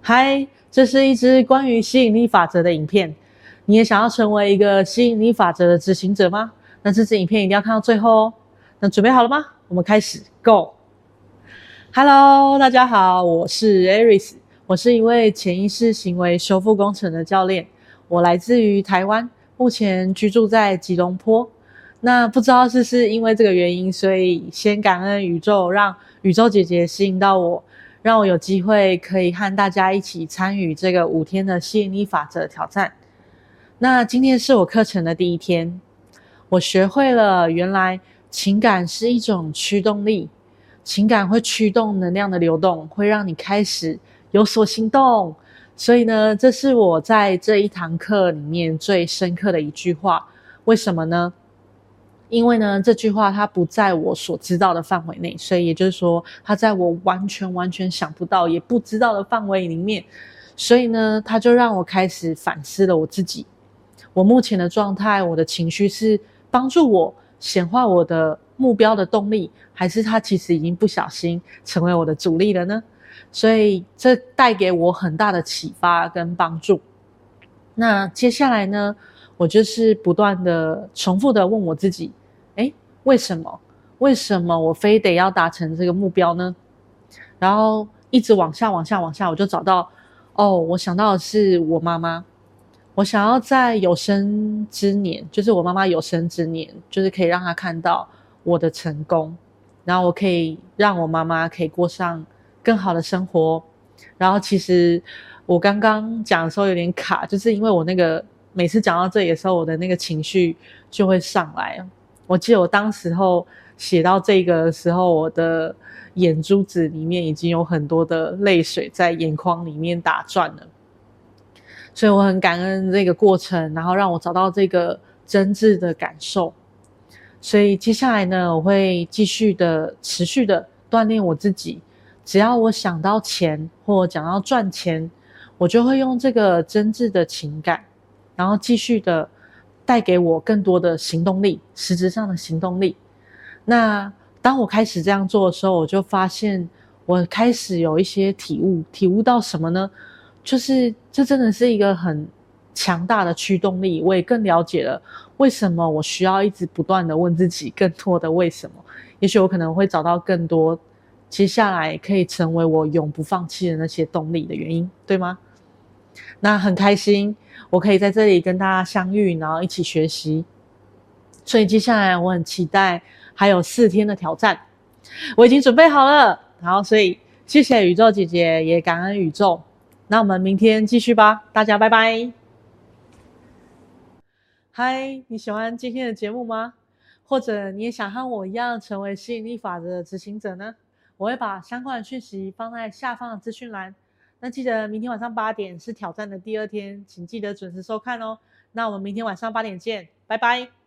嗨，这是一支关于吸引力法则的影片。你也想要成为一个吸引力法则的执行者吗？那这支影片一定要看到最后哦。那准备好了吗？我们开始，Go。Hello，大家好，我是 Aris，我是一位潜意识行为修复工程的教练。我来自于台湾，目前居住在吉隆坡。那不知道是不是因为这个原因，所以先感恩宇宙，让宇宙姐姐吸引到我。让我有机会可以和大家一起参与这个五天的吸引力法则挑战。那今天是我课程的第一天，我学会了原来情感是一种驱动力，情感会驱动能量的流动，会让你开始有所行动。所以呢，这是我在这一堂课里面最深刻的一句话。为什么呢？因为呢，这句话它不在我所知道的范围内，所以也就是说，它在我完全完全想不到也不知道的范围里面，所以呢，它就让我开始反思了我自己。我目前的状态，我的情绪是帮助我显化我的目标的动力，还是它其实已经不小心成为我的阻力了呢？所以这带给我很大的启发跟帮助。那接下来呢，我就是不断的重复的问我自己。诶，为什么？为什么我非得要达成这个目标呢？然后一直往下、往下、往下，我就找到，哦，我想到的是我妈妈。我想要在有生之年，就是我妈妈有生之年，就是可以让她看到我的成功，然后我可以让我妈妈可以过上更好的生活。然后其实我刚刚讲的时候有点卡，就是因为我那个每次讲到这里的时候，我的那个情绪就会上来。我记得我当时候写到这个的时候，我的眼珠子里面已经有很多的泪水在眼眶里面打转了，所以我很感恩这个过程，然后让我找到这个真挚的感受。所以接下来呢，我会继续的、持续的锻炼我自己。只要我想到钱或讲到赚钱，我就会用这个真挚的情感，然后继续的。带给我更多的行动力，实质上的行动力。那当我开始这样做的时候，我就发现我开始有一些体悟，体悟到什么呢？就是这真的是一个很强大的驱动力。我也更了解了为什么我需要一直不断的问自己更多的为什么。也许我可能会找到更多接下来可以成为我永不放弃的那些动力的原因，对吗？那很开心。我可以在这里跟大家相遇，然后一起学习。所以接下来我很期待还有四天的挑战，我已经准备好了。然后，所以谢谢宇宙姐姐，也感恩宇宙。那我们明天继续吧，大家拜拜。嗨，你喜欢今天的节目吗？或者你也想和我一样成为吸引力法则的执行者呢？我会把相关的讯息放在下方的资讯栏。那记得明天晚上八点是挑战的第二天，请记得准时收看哦。那我们明天晚上八点见，拜拜。